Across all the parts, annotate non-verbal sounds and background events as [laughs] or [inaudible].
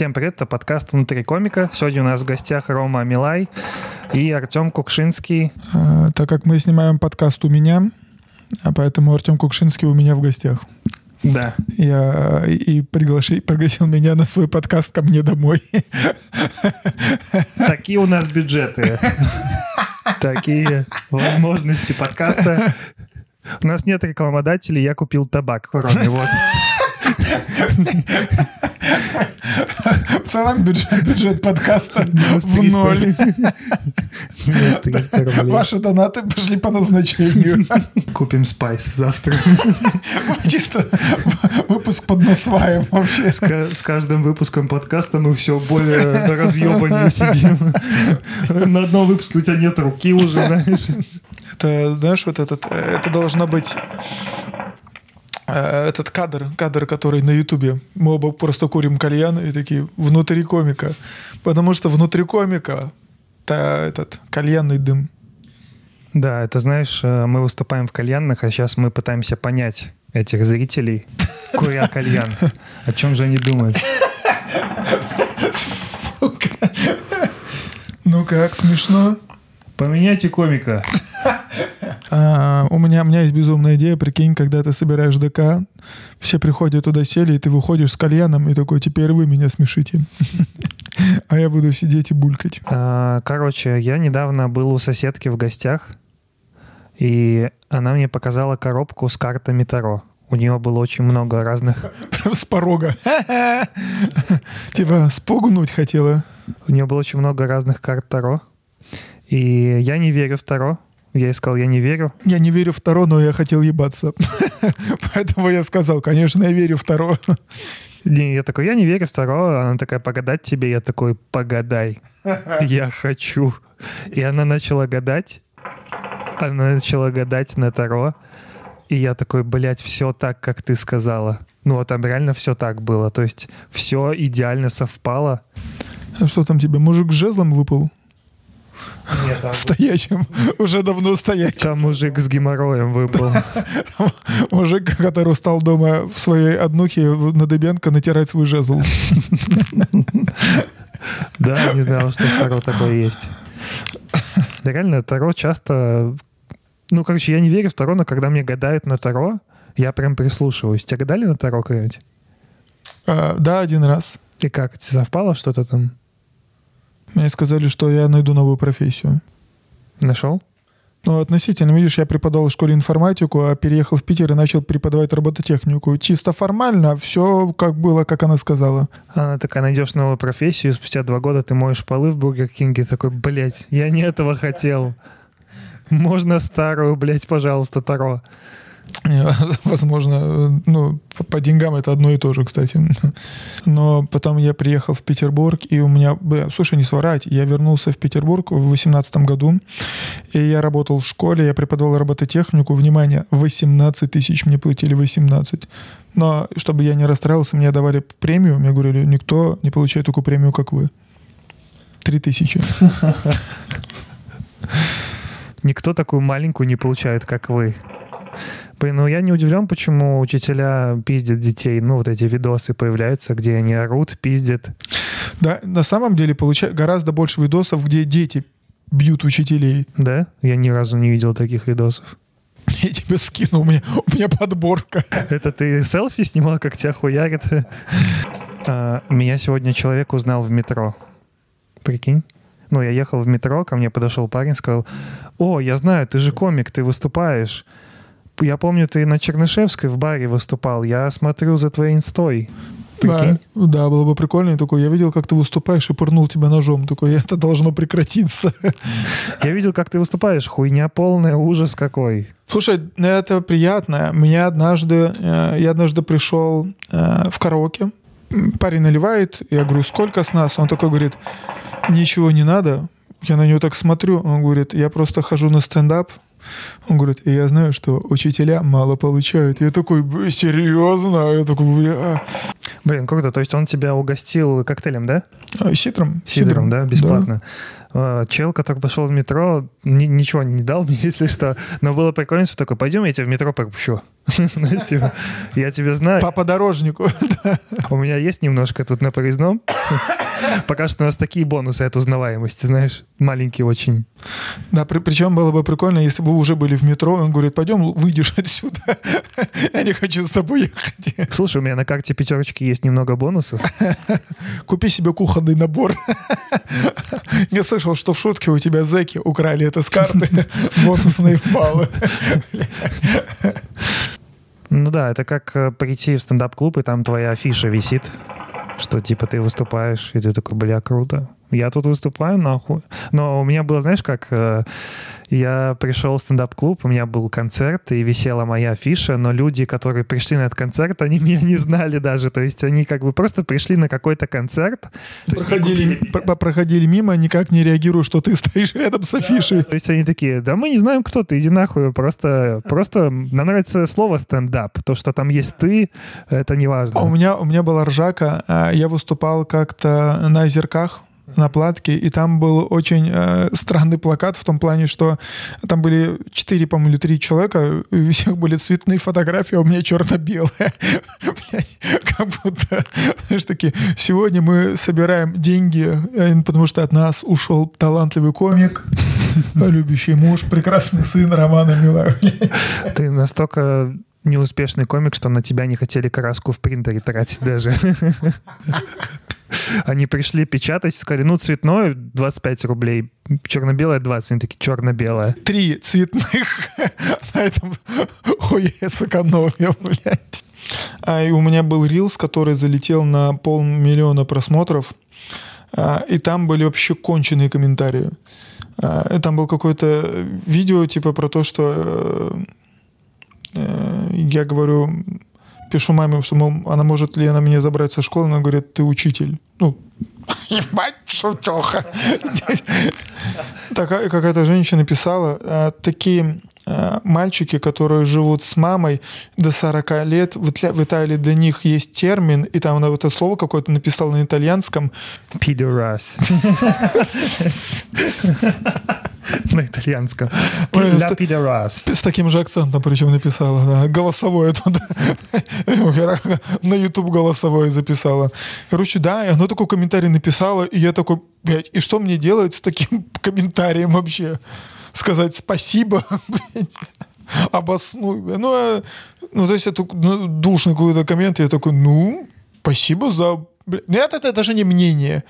Всем привет, это подкаст «Внутри комика». Сегодня у нас в гостях Рома Милай и Артем Кукшинский. А, так как мы снимаем подкаст у меня, а поэтому Артем Кукшинский у меня в гостях. Да. Я и приглаши, пригласил меня на свой подкаст ко мне домой. Такие у нас бюджеты. Такие возможности подкаста. У нас нет рекламодателей, я купил табак. Роме, вот. В целом бюджет, бюджет подкаста в ноль. Ваши донаты пошли по назначению. Купим спайс завтра. Чисто выпуск под насваем вообще. С, каждым выпуском подкаста мы все более разъебаннее сидим. На одном выпуске у тебя нет руки уже, знаешь. Это, знаешь, вот этот, это должно быть Э, этот кадр, кадр, который на Ютубе. Мы оба просто курим кальян и такие внутри комика. Потому что внутри комика это этот кальянный дым. Да, это знаешь, э, мы выступаем в кальянных, а сейчас мы пытаемся понять этих зрителей, [laughs] куря кальян. О чем же они думают? [laughs] Сука. Ну как, смешно? Поменяйте комика. А, у, меня, у меня есть безумная идея, прикинь, когда ты собираешь ДК, все приходят туда, сели, и ты выходишь с кальяном и такой, теперь вы меня смешите. [laughs] А я буду сидеть и булькать. А, короче, я недавно был у соседки в гостях, и она мне показала коробку с картами Таро. У нее было очень много разных... [laughs] С порога. [laughs] Типа спугнуть хотела. У нее было очень много разных карт Таро. И я не верю в Таро. Я ей сказал, я не верю. Я не верю в Таро, но я хотел ебаться. [laughs] Поэтому я сказал, конечно, я верю в Таро. [laughs] Не, я такой, я не верю в Таро. Она такая, погадать тебе? Я такой, погадай. [laughs] Я хочу. И она начала гадать. Она начала гадать на Таро. И я такой, блядь, все так, как ты сказала. Ну, вот там реально все так было. То есть все идеально совпало. А что там тебе, мужик с жезлом выпал? Нет, там... Стоячим. Уже давно стоячим. Там мужик с геморроем выпал. Мужик, который стал дома в своей однухе на Дыбенко натирать свой жезл. Да, не знал, что второе такое есть. Да реально, Таро часто... Ну, короче, я не верю в Таро, но когда мне гадают на Таро, я прям прислушиваюсь. Тебя гадали на Таро когда-нибудь? А, да, один раз. И как? Совпало что-то там? Мне сказали, что я найду новую профессию. Нашел? Ну, относительно. Видишь, я преподавал в школе информатику, а переехал в Питер и начал преподавать робототехнику. Чисто формально все как было, как она сказала. Она такая, найдешь новую профессию, спустя два года ты моешь полы в Бургер Кинге. Такой, блядь, я не этого хотел. Можно старую, блядь, пожалуйста, Таро. [laughs] Возможно, ну, по деньгам это одно и то же, кстати. [laughs] Но потом я приехал в Петербург, и у меня, бля, слушай, не сварать, я вернулся в Петербург в 2018 году, и я работал в школе, я преподавал робототехнику, внимание, 18 тысяч мне платили, 18. Но чтобы я не расстраивался, мне давали премию, мне говорили, никто не получает такую премию, как вы. Три тысячи. [laughs] Никто такую маленькую не получает, как вы. Блин, ну я не удивлен, почему учителя пиздят детей. Ну, вот эти видосы появляются, где они орут, пиздят. Да, на самом деле получается гораздо больше видосов, где дети бьют учителей. Да? Я ни разу не видел таких видосов. [laughs] Я тебе скину, у меня, у меня подборка. [laughs] Это ты селфи снимал, как тебя хуярят? [laughs] А, меня сегодня человек узнал в метро. Прикинь? Ну, я ехал в метро, ко мне подошел парень, сказал, «О, я знаю, ты же комик, ты выступаешь я помню, ты на Чернышевской в баре выступал. Я смотрю за твоей инстой. Прикинь? Да, да, было бы прикольно. такой, я видел, как ты выступаешь и пырнул тебя ножом. Такой, это должно прекратиться. [laughs] Я видел, как ты выступаешь. Хуйня полная, ужас какой. Слушай, это приятно. Меня однажды, э, я однажды пришел э, в караоке. Парень наливает, я говорю, сколько с нас? Он такой говорит, ничего не надо. Я на него так смотрю, он говорит, я просто хожу на стендап, он говорит, я знаю, что учителя мало получают. Я такой, серьезно? Я такой, бля. Блин, круто. То есть он тебя угостил коктейлем, да? А, Сидром. Сидором, да, бесплатно. А, Чел, который пошел в метро, ни- ничего не дал [laughs] мне, если что. Но было прикольно, что такой, пойдем, я тебя в метро пропущу. [laughs] Знаешь, типа, я тебя знаю. По подорожнику. [laughs] У меня есть немножко тут на проездном. Пока что у нас такие бонусы от узнаваемости, знаешь, маленькие очень. Да, при- причем было бы прикольно, если бы вы уже были в метро, он говорит, пойдем, выйдешь отсюда. [laughs] Я не хочу с тобой ехать. Слушай, у меня на карте пятерочки есть немного бонусов. [laughs] Купи себе кухонный набор. [laughs] Я слышал, что в шутке у тебя зэки украли это с карты. Бонусные баллы. Ну да, это как э, прийти в стендап-клуб, и там твоя афиша висит, что типа ты выступаешь, и ты такой, бля, круто. Я тут выступаю, нахуй. Но у меня было, знаешь, как э, я пришел в стендап-клуб, у меня был концерт, и висела моя афиша, но люди, которые пришли на этот концерт, они [laughs] меня не знали даже. То есть они как бы просто пришли на какой-то концерт. Проходили, про- проходили мимо, никак не реагируя, что ты [laughs] стоишь рядом с афишей. То есть они такие, да мы не знаем, кто ты, иди нахуй. Просто, просто нам нравится слово стендап. То, что там есть ты, это не важно. А У меня, у меня была ржака. а, Я выступал как-то на озерках на платке, и там был очень э, странный плакат в том плане, что там были четыре, по-моему, или три человека, и у всех были цветные фотографии, а у меня черно-белые. [laughs] Блядь, Как будто, знаешь, такие, сегодня мы собираем деньги, э, потому что от нас ушел талантливый комик, [laughs] любящий муж, прекрасный сын Романа Милая. [laughs] Ты настолько неуспешный комик, что на тебя не хотели краску в принтере тратить даже. Они пришли печатать, сказали, ну, цветное 25 рублей, черно-белое 20. Они такие, черно-белое. три цветных [laughs] на этом ой, сэкономил, блядь. А и у меня был рилс, который залетел на полмиллиона просмотров, а, и там были вообще конченые комментарии. А, там был какое-то видео типа про то, что э, э, я говорю, пишу маме, что, мол, она может ли она меня забрать со школы, она говорит, ты учитель. Ну, [laughs] ебать, шутеха. Такая какая-то женщина писала, а, такие а, мальчики, которые живут с мамой до 40 лет, в Италии для них есть термин, и там она вот это слово какое-то написала на итальянском. Пидорас. [laughs] [laughs] На итальянском. Ля пидорас. С таким же акцентом причем написала, да, голосовое туда. [laughs] На YouTube голосовое записала. Короче, да, и она такой комментарий написала, и я такой, блядь, и что мне делать с таким [laughs] комментарием вообще? Сказать спасибо, блядь, обоснуй. Ну, а, ну, то есть это ну, душный какой-то коммент, я такой, ну, спасибо за... бля». Нет, это даже не мнение.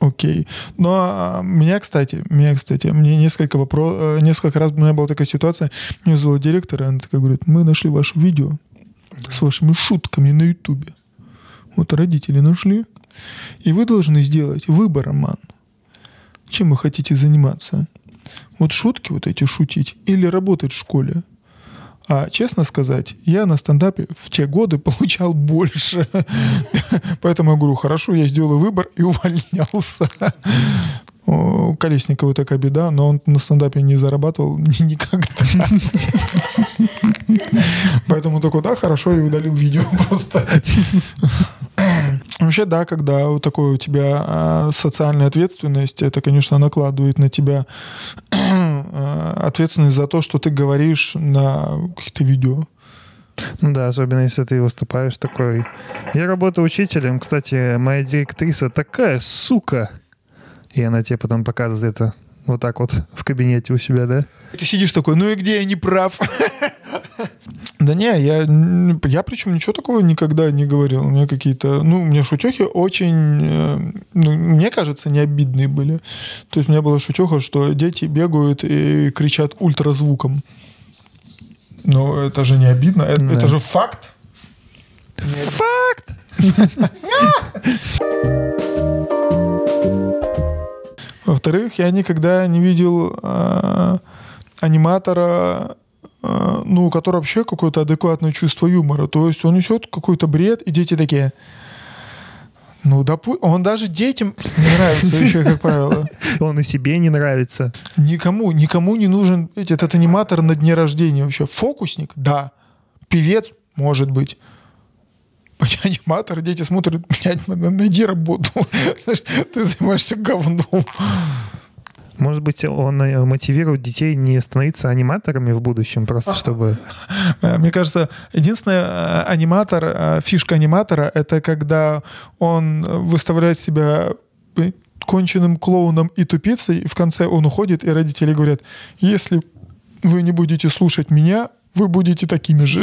Окей. Но а, меня, кстати, меня, кстати, мне несколько вопросов, несколько раз у меня была такая ситуация, мне вызвала директор, и она такая говорит, мы нашли ваше видео с вашими шутками на ютубе. Вот родители нашли. И вы должны сделать выбор, Роман. Чем вы хотите заниматься? Вот шутки вот эти шутить или работать в школе? А честно сказать, я на стендапе в те годы [laughs] получал больше. Поэтому я говорю, хорошо, я сделаю выбор и увольнялся. У Колесникова такая беда, но он на стендапе не зарабатывал ни- [laughs] никогда. Поэтому такой, да, хорошо, и удалил видео просто. Вообще, да, когда вот такое у тебя а, социальная ответственность, это, конечно, накладывает на тебя ответственность за то, что ты говоришь на каких-то видео. Ну да, особенно если ты выступаешь такой. Я работаю учителем. Кстати, моя директриса такая сука. И она тебе потом показывает это вот так вот в кабинете у себя, да? Ты сидишь такой, ну и где я не прав? [laughs] [laughs] Да не, я, я причем ничего такого никогда не говорил. У меня какие-то, ну, у меня шутехи очень, э, ну, мне кажется, не обидные были. То есть у меня была шутеха, что дети бегают и кричат ультразвуком. Ну, это же не обидно, это, Да. это же факт. Факт! [laughs] Во-вторых, я никогда не видел э, аниматора, ну, у которого вообще какое-то адекватное чувство юмора. То есть он несет какой-то бред, и дети такие... Ну, допу... он даже детям не нравится еще, как правило. [laughs] Он и себе не нравится. Никому, никому не нужен этот аниматор на дне рождения вообще. Фокусник, да. Певец, может быть. аниматор, дети смотрят, блядь, найди работу. [laughs] Ты занимаешься говном. Может быть, он э, мотивирует детей не становиться аниматорами в будущем, просто чтобы... Э, мне кажется, единственный э, аниматор, фишка аниматора, это когда он выставляет себя конченным клоуном и тупицей, и в конце он уходит, и родители говорят, если вы не будете слушать меня, вы будете такими же.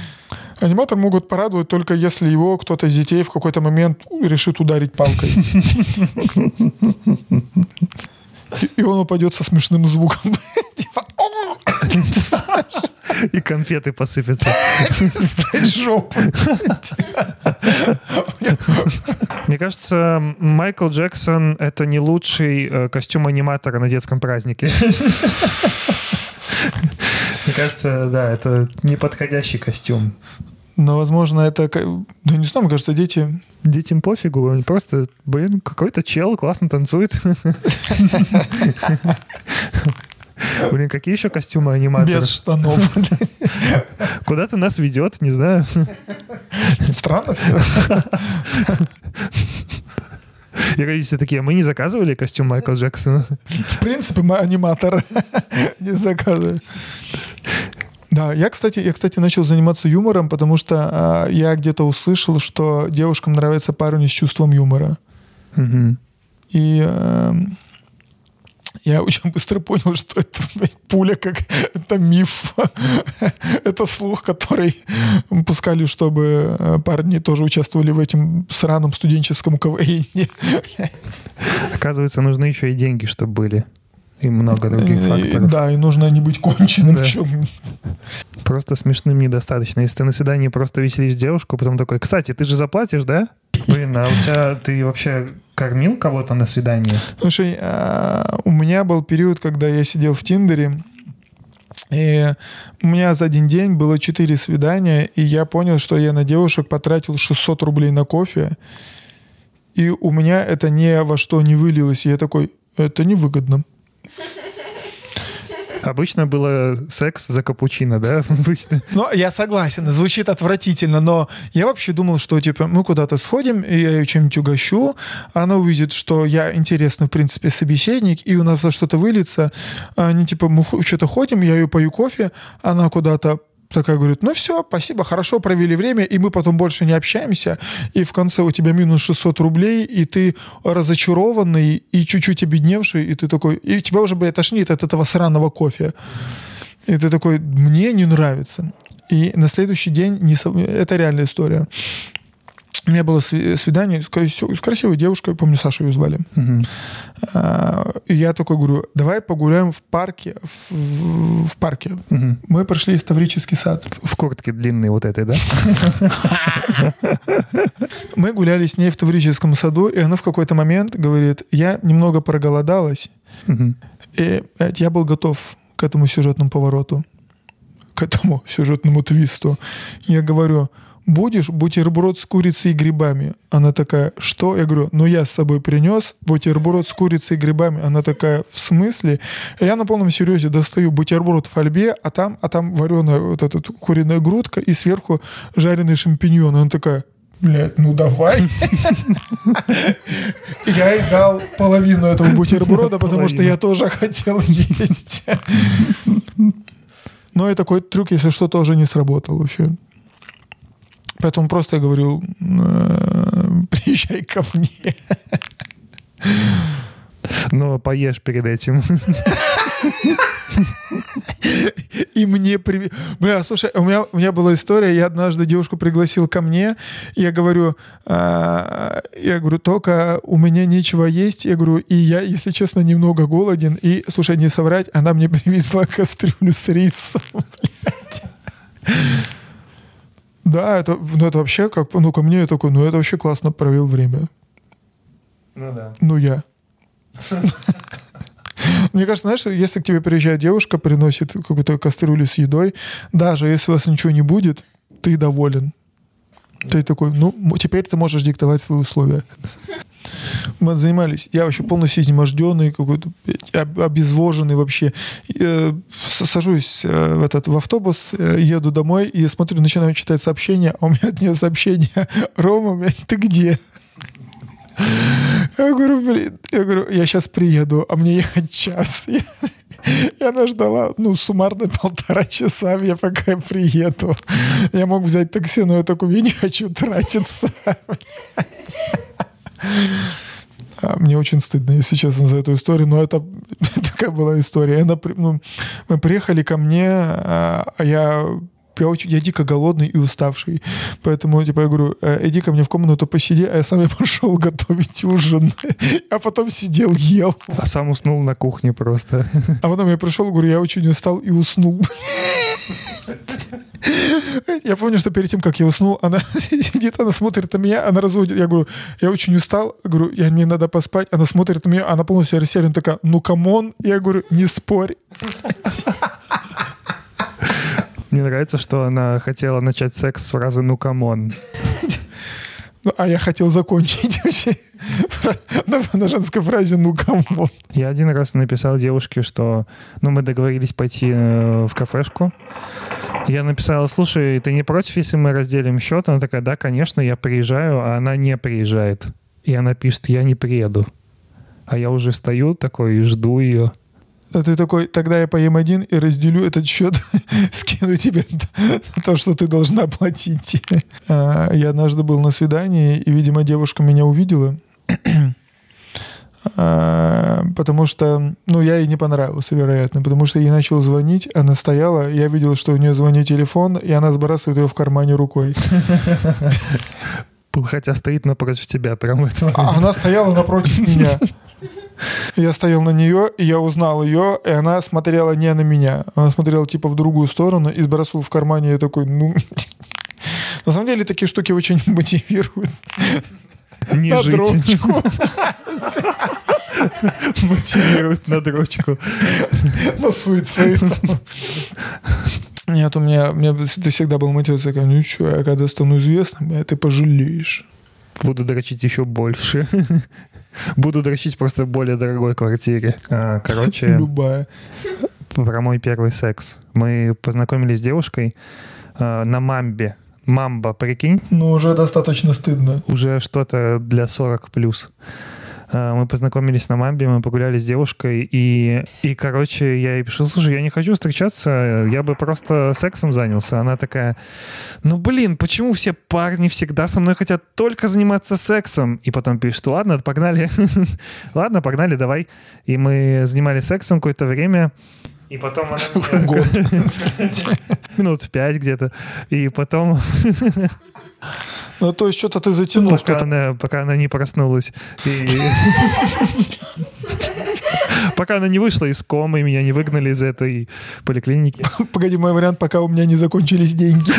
[laughs] Аниматор могут порадовать только если его кто-то из детей в какой-то момент решит ударить палкой. [laughs] И он упадет со смешным звуком. [laughs] Типа, И конфеты посыпятся. Мне кажется, Майкл Джексон — это не лучший э, костюм аниматора на детском празднике. [laughs] Мне кажется, да, это неподходящий костюм. Но, возможно, это... Ну, не знаю, мне кажется, дети... Детям пофигу, просто, блин, какой-то чел классно танцует. Блин, какие еще костюмы аниматоров? Без штанов. Куда ты нас ведет, не знаю. Странно все. И родители такие, мы не заказывали костюм Майкла Джексона. В принципе, мы аниматоры. Не заказывали. Да, я, кстати, я, кстати, начал заниматься юмором, потому что э, я где-то услышал, что девушкам нравится парень с чувством юмора. Угу. И э, я очень быстро понял, что это блядь, пуля, как это миф. [laughs] это слух, который пускали, чтобы э, парни тоже участвовали в этом сраном студенческом КВН. [laughs] Оказывается, нужны еще и деньги, чтобы были и много других факторов. Да, и нужно не быть конченным. Да. Просто смешным недостаточно. Если ты на свидании просто веселишь девушку, потом такой, кстати, ты же заплатишь, да? Блин, а у тебя ты вообще кормил кого-то на свидании? Слушай, а, у меня был период, когда я сидел в Тиндере, и у меня за один день было четыре свидания, и я понял, что я на девушек потратил 600 рублей на кофе, и у меня это ни во что не вылилось. И я такой, это невыгодно. Обычно было секс за капучино, да? [laughs] Обычно. Ну, я согласен, звучит отвратительно, но я вообще думал, что, типа, мы куда-то сходим, и я ее чем-нибудь угощу, она увидит, что я интересный, в принципе, собеседник, и у нас что-то выльется. Они, типа, мы что-то ходим, я ее пою кофе, она куда-то такая говорит, ну все, спасибо, хорошо провели время, и мы потом больше не общаемся, и в конце у тебя минус 600 рублей, и ты разочарованный, и чуть-чуть обедневший, и ты такой, и тебя уже, блядь, тошнит от этого сраного кофе. И ты такой, мне не нравится. И на следующий день, не, это реальная история, у меня было свидание с красивой девушкой, помню, Сашу ее звали. Угу. И я такой говорю, давай погуляем в парке. В, в, парке. Угу. Мы прошли в Таврический сад. В куртке длинной вот этой, да? [laughs] Мы гуляли с ней в Таврическом саду, и она в какой-то момент говорит, я немного проголодалась, и я был готов к этому сюжетному повороту, к этому сюжетному твисту. Я говорю, будешь бутерброд с курицей и грибами? Она такая, что? Я говорю, ну я с собой принес бутерброд с курицей и грибами. Она такая, в смысле? Я на полном серьезе достаю бутерброд в фольбе, а там, а там вареная вот эта куриная грудка и сверху жареные шампиньоны. Она такая, блядь, ну давай. [laughs] Я ей дал половину этого бутерброда, потому что я тоже хотел есть. [laughs] Но и такой трюк, если что, тоже не сработал вообще. Поэтому просто я говорю, э, приезжай ко мне. Ну, поешь перед этим. И мне при... Бля, слушай, у меня, у меня была история, я однажды девушку пригласил ко мне, я говорю, а, я говорю, только у меня нечего есть, я говорю, и я, если честно, немного голоден, и, слушай, не соврать, она мне [laughs] привезла кастрюлю с рисом, блядь. Да, это, ну, это вообще как, ну, ко мне я такой, ну, это вообще классно провел время. Ну, да. Ну, я. [laughs] Мне кажется, знаешь, если к тебе приезжает девушка, приносит какую-то кастрюлю с едой, даже если у вас ничего не будет, ты доволен. Ты такой, ну, теперь ты можешь диктовать свои условия. Мы занимались. Я вообще полностью изнеможденный, какой-то об- обезвоженный вообще. Э, с- Сажусь э, в этот в автобус, э, еду домой и смотрю, начинаю читать сообщения, а у меня от нее сообщение. [laughs] Рома, ты где? Я говорю, блин, я говорю, я сейчас приеду, а мне ехать час. [laughs] И она ждала, ну, суммарно [laughs] полтора часа, я пока я приеду. Я мог взять такси, но я такой, я не хочу тратиться. А, Мне очень стыдно, если честно, за эту историю, но это [laughs] такая была история. Она, ну, мы приехали ко мне, а а я я, очень, я дико голодный и уставший. Поэтому, типа, я говорю, «Э, иди ко мне в комнату посиди, а я сам и пошел готовить ужин. [laughs] А потом сидел, ел. А сам уснул на кухне просто. А потом я пришел, говорю, я очень устал и уснул. [laughs] Я помню, что перед тем, как я уснул, она [laughs] сидит, она смотрит на меня, она разводит. Я говорю, я очень устал, говорю, я, мне надо поспать. Она смотрит на меня, она полностью растеряна, такая, ну come on. Я говорю, не спорь. Мне нравится, что она хотела начать секс с фразы «ну come on». Ну, а я хотел закончить [laughs] вообще на, женской фразе «ну come on». Я один раз написал девушке, что ну, мы договорились пойти э, в кафешку. Я написал, слушай, ты не против, если мы разделим счет? Она такая, да, конечно, я приезжаю, а она не приезжает. И она пишет, я не приеду. А я уже стою такой и жду ее. А ты такой, тогда я поем один и разделю этот счет, [laughs] скину тебе [laughs] то, что ты должна платить. А, Я однажды был на свидании, и, видимо, девушка меня увидела, [clears throat] А, потому что, ну, я ей не понравился, вероятно, потому что ей начал звонить, она стояла, я видел, что у нее звонит телефон, и она сбрасывает ее в кармане рукой. [laughs] Хотя стоит напротив тебя прямо в этот момент. А она стояла напротив меня. Я стоял на нее, и я узнал ее, и она смотрела не на меня. Она смотрела типа в другую сторону и сбрасывал в кармане. Я такой, ну... [laughs] На самом деле такие штуки очень [laughs] мотивируют. [laughs] Не На жить. дрочку. Мотивирует на дрочку. На суицид. Нет, у меня, у меня это всегда был мотивация, ну что, я когда стану известным, я ты пожалеешь. Буду дрочить еще больше. Буду дрочить просто в более дорогой квартире. А, Короче, [laughs] Любая. про мой первый секс. Мы познакомились с девушкой э, на мамбе. Мамба, прикинь, Ну, уже достаточно стыдно. уже что-то для 40 плюс. Э, Мы познакомились на мамбе, мы погуляли с девушкой, и, и, короче, я ей пишу, слушай, я не хочу встречаться, я бы просто сексом занялся. Она такая, ну, блин, почему все парни всегда со мной хотят только заниматься сексом? И потом пишет, ладно, погнали. [laughs] ладно, погнали, давай. И мы занимались сексом какое-то время, и потом она [laughs] Год. [laughs] минут пять где-то. И потом, [laughs] Ну, то есть что-то ты затянул. пока она, пока она не проснулась. И... Пока она не вышла из комы, и меня не выгнали из этой поликлиники. Погоди, мой вариант, пока у меня не закончились деньги.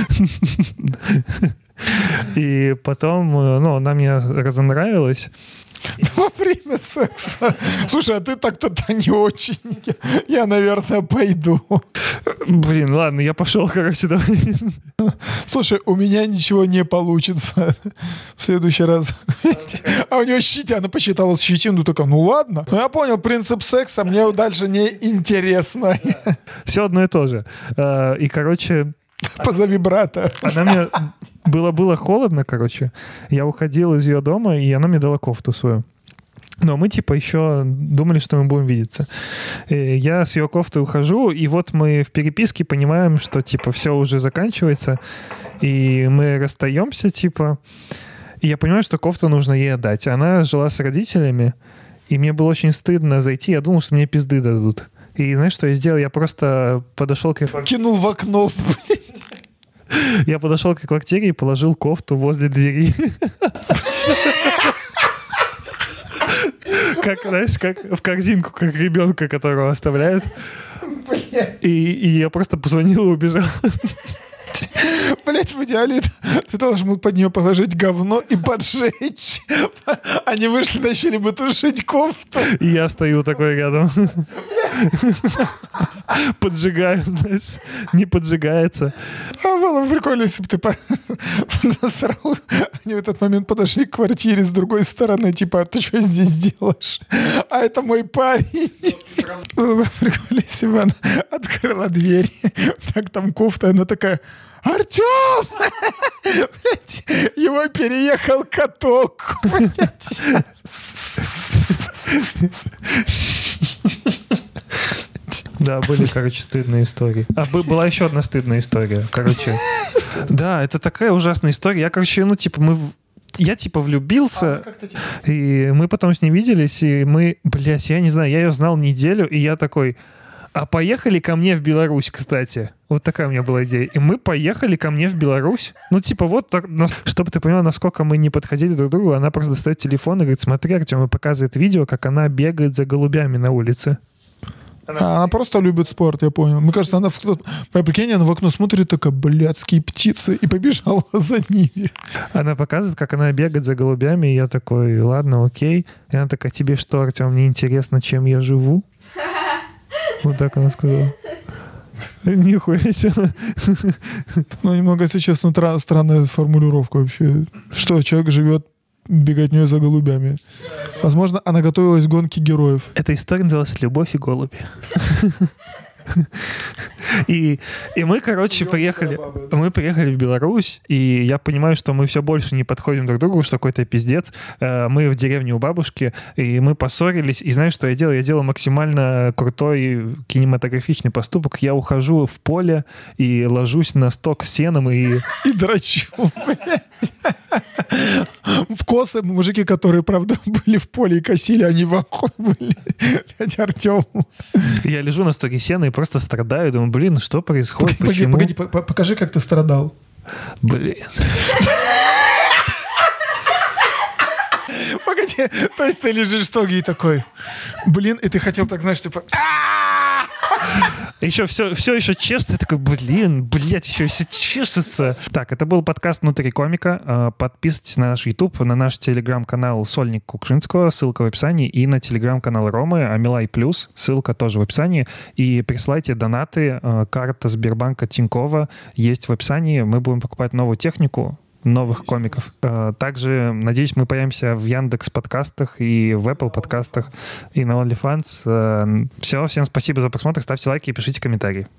И потом, э, ну, она мне разонравилась. [laughs] Во время секса. Слушай, а ты так-то-то не очень. Я, наверное, пойду. Блин, ладно, я пошел, короче, давай. Слушай, у меня ничего не получится. В следующий раз. А у нее щитя, она посчитала щетину, такая, ну ладно. Ну, я понял принцип секса, мне дальше не интересно. Все одно и то же. Э, И, короче, [laughs] Позови брата. она мне... Было, было холодно, короче. Я уходил из ее дома, и она мне дала кофту свою. Но мы, типа, еще думали, что мы будем видеться. И я с ее кофтой ухожу, и вот мы в переписке понимаем, что, типа, все уже заканчивается, и мы расстаемся, типа. И я понимаю, что кофту нужно ей отдать. Она жила с родителями, и мне было очень стыдно зайти. Я думал, что мне пизды дадут. И знаешь, что я сделал? Я просто подошел к Кинул в окно. [laughs] я подошел к квартире и положил кофту возле двери. Как, знаешь, как в корзинку, как ребенка, которого оставляют. И, и я просто позвонил и убежал. Блять, в идеале ты должен был под нее положить говно и поджечь. Они вышли, начали бы тушить кофту. И я стою такой рядом. Поджигаю, знаешь, не поджигается. А было бы прикольно, если бы ты по... насрал. Они в этот момент подошли к квартире с другой стороны, типа, «А ты что здесь делаешь? А это мой парень. Было бы прикольно, если бы она открыла дверь. Так там кофта, она такая, Артем! [laughs] Его переехал каток. Да, были, короче, стыдные истории. А была еще одна стыдная история. Короче, да, это такая ужасная история. Я, короче, ну, типа, мы я типа влюбился, а, и мы потом с ней виделись, и мы, блядь, я не знаю, я ее знал неделю, и я такой, а поехали ко мне в Беларусь, кстати. Вот такая у меня была идея. И мы поехали ко мне в Беларусь. Ну, типа, вот так, чтобы ты понял, насколько мы не подходили друг к другу, она просто достает телефон и говорит, смотри, Артем, и показывает видео, как она бегает за голубями на улице. Она, а, она просто любит спорт, я понял. Мне кажется, она в, прикинь, она в окно смотрит, такая, блядские птицы, и побежала [laughs] за ними. Она показывает, как она бегает за голубями, и я такой, ладно, окей. И она такая, тебе что, Артем, не интересно, чем я живу? [laughs] Вот так она сказала. [laughs] Нихуя себе. Ну, немного, если честно, странная формулировка вообще. Что, человек живет беготней за голубями. Возможно, она готовилась к гонке героев. Эта история называлась «Любовь и голуби». [laughs] И, и мы, короче, приехали, мы приехали в Беларусь, и я понимаю, что мы все больше не подходим друг к другу, что какой-то пиздец. Э, мы в деревне у бабушки, и мы поссорились, и знаешь, что я делаю? Я делаю максимально крутой кинематографичный поступок. Я ухожу в поле и ложусь на сток с сеном и... И драчу, [laughs] В косы мужики, которые, правда, [laughs] были в поле и косили, они в были. Блядь, Артем. Я лежу на стоке сена и просто страдаю. Думаю, блин, что происходит? Погоди? Погоди, покажи, как ты страдал. Блин. Погоди, то есть ты лежишь в стоге и такой, блин, и ты хотел так, знаешь, типа, еще все, все еще чешется. Такой, блин, блядь, еще все чешется. Так, это был подкаст «Внутри комика». А, подписывайтесь на наш YouTube, на наш телеграм-канал «Сольник Кукшинского», ссылка в описании, и на телеграм-канал Ромы «Амилай Плюс», ссылка тоже в описании. И присылайте донаты. А, карта Сбербанка Тинькова есть в описании. Мы будем покупать новую технику новых комиков. Э, также, надеюсь, мы появимся в Яндекс подкастах и в Apple подкастах и на OnlyFans. Э, Все, всем спасибо за просмотр, ставьте лайки и пишите комментарии.